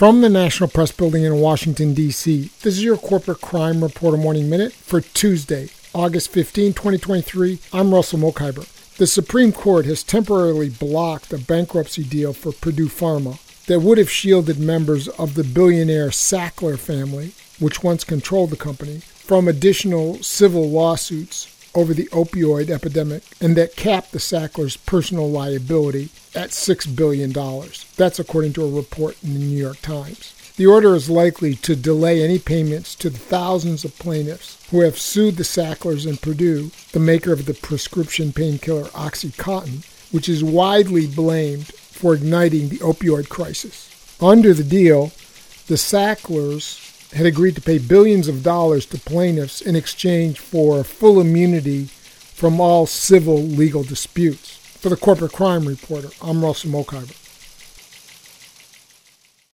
From the National Press Building in Washington, D.C., this is your Corporate Crime Reporter Morning Minute for Tuesday, August 15, 2023. I'm Russell Mokhiber. The Supreme Court has temporarily blocked a bankruptcy deal for Purdue Pharma that would have shielded members of the billionaire Sackler family, which once controlled the company, from additional civil lawsuits over the opioid epidemic and that capped the Sacklers' personal liability at $6 billion. That's according to a report in the New York Times. The order is likely to delay any payments to the thousands of plaintiffs who have sued the Sacklers and Purdue, the maker of the prescription painkiller Oxycontin, which is widely blamed for igniting the opioid crisis. Under the deal, the Sacklers had agreed to pay billions of dollars to plaintiffs in exchange for full immunity from all civil legal disputes. For the Corporate Crime Reporter, I'm Russell Mokhiber.